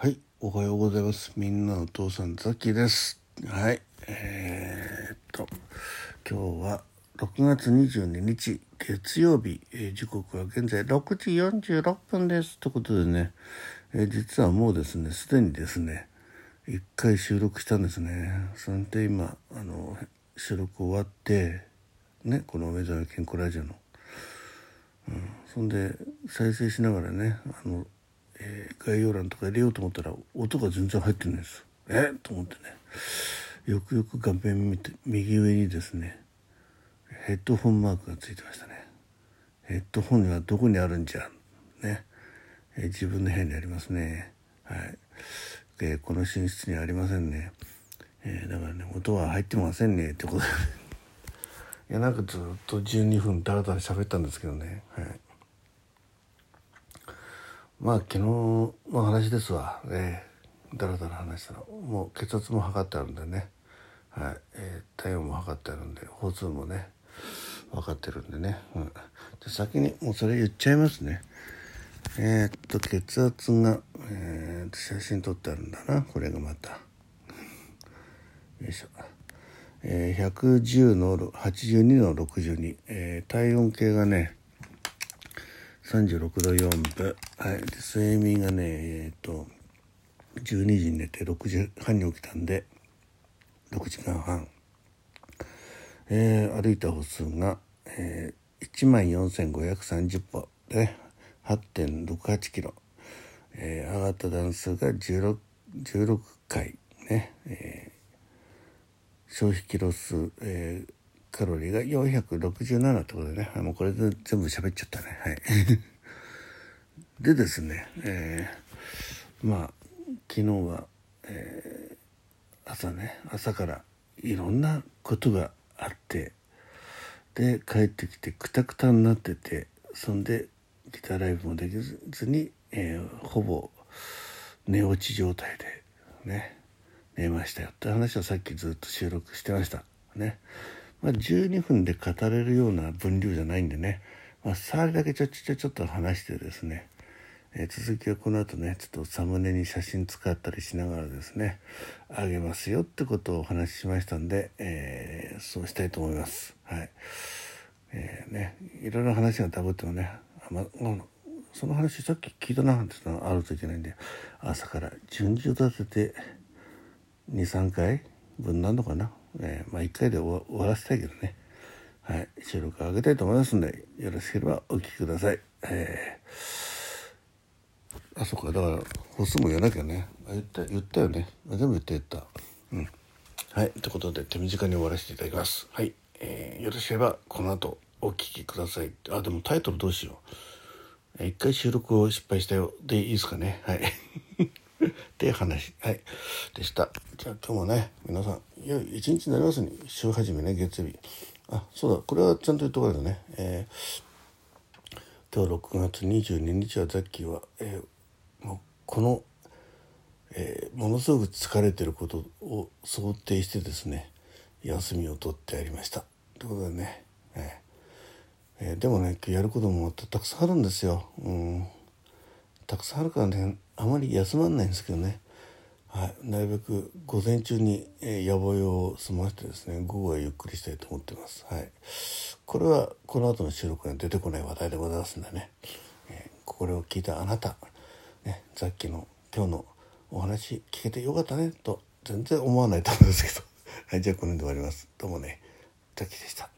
はい、おはようございます。みんなお父さんザキです。はい、えー、っと今日は6月22日月曜日、えー時刻は現在6時46分です。ということでね、えー実はもうですね、すでにですね、1回収録したんですね。それで今あの収録終わってね、この目覚め健康ラジオの。うんそんで再生しながらねあの、えー概要欄とか入れようと思ったら音が全然入ってないです。え？っと思ってね。よくよく画面見て右上にですねヘッドホンマークがついてましたね。ヘッドホンはどこにあるんじゃ？ね、えー自分の部屋にありますね。はい、えーこの寝室にありませんね、えーだからね音は入ってませんね。ってことで。いやなんかずっと12分だらだら喋ったんですけどね。はい。まあ昨日の話ですわ。ええ。だらだら話したらもう血圧も測ってあるんでね。はい、えー体温も測ってあるんで歩数もね分かってるんでね、うん、で先にもうそれ言っちゃいますね。えーっと血圧が、えー写真撮ってあるんだな。これがまた。よいしょ。えー、110の82の62、えー体温計がね36度4分、はい、睡眠がねえっ、と12時に寝て6時半に起きたんで6時間半、えー歩いた歩数が、えー、1万4530歩で8.68キロ、えー上がった段数が 16, 16回ね、えー消費キロ数、えーカロリーが467ってことでね。もうこれで全部喋っちゃったね。はい。でですね、えーまあ昨日は、えー朝ね朝からいろんなことがあってで帰ってきてクタクタになっててそんでギターライブもできずに、えーほぼ寝落ち状態でね寝ましたよって話をさっきずっと収録してました。ね、まあ、12分で語れるような分量じゃないんでね、まあ、触りだけちょちょちょっと話してですね、えー続きはこの後ねちょっとサムネに写真使ったりしながらですねあげますよってことをお話ししましたんで、えーそうしたいと思います。はい。えーねいろいろ話がダブってもねあまその話さっき聞いたなってのあるといけないんで朝から順序立てて23回分なのかな、えーまあ1回で終わ終わらせたいけどね。はい。収録を上げたいと思いますんでよろしければお聞きください。えーあそっか。だから歩数も言わなきゃね。あ言った言ったよね。全部言った言った。うん。はい。ということで手短に終わらせていただきます。はい、えーよろしければこの後お聞きください。あでもタイトルどうしよう。一回収録を失敗したよ。でいいですかね。はい。っていう話。はい。でした。じゃあ今日もね皆さんいよ一日になりますに週始めね月曜日。あそうだ。これはちゃんと言っとかないとね。えー今日6月22日はザッキーは、えーもうこの、えーものすごく疲れてることを想定してですね休みを取ってやりました。ということでね、えーえーでもねやることもまたたくさんあるんですよ、うん、たくさんあるからねあまり休まんないんですけどね、はい、なるべく午前中に、え野暮用を済ませてですね午後はゆっくりしたいと思ってます、はい、これはこの後の収録には出てこない話題でございますんでね、えーこれを聞いたあなた、ね、さっきの今日のお話聞けてよかったねと全然思わないと思うんですけど、はい、じゃあこの辺で終わります。どうもねザッキーでした。